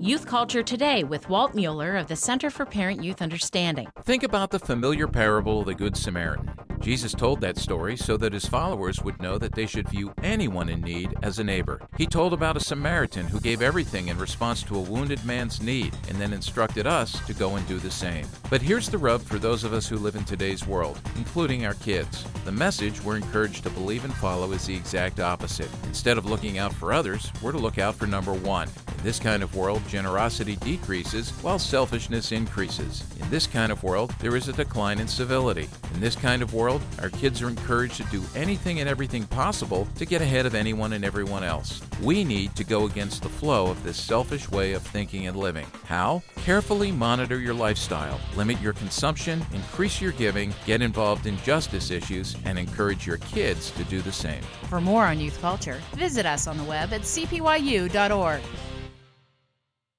Youth Culture Today with Walt Mueller of the Center for Parent Youth Understanding. Think about the familiar parable of the Good Samaritan. Jesus told that story so that his followers would know that they should view anyone in need as a neighbor. He told about a Samaritan who gave everything in response to a wounded man's need and then instructed us to go and do the same. But here's the rub for those of us who live in today's world, including our kids. The message we're encouraged to believe and follow is the exact opposite. Instead of looking out for others, we're to look out for number one. In this kind of world, generosity decreases while selfishness increases. In this kind of world, there is a decline in civility. In this kind of world, our kids are encouraged to do anything and everything possible to get ahead of anyone and everyone else. We need to go against the flow of this selfish way of thinking and living. How? Carefully monitor your lifestyle, limit your consumption, increase your giving, get involved in justice issues, and encourage your kids to do the same. For more on youth culture, visit us on the web at cpyu.org.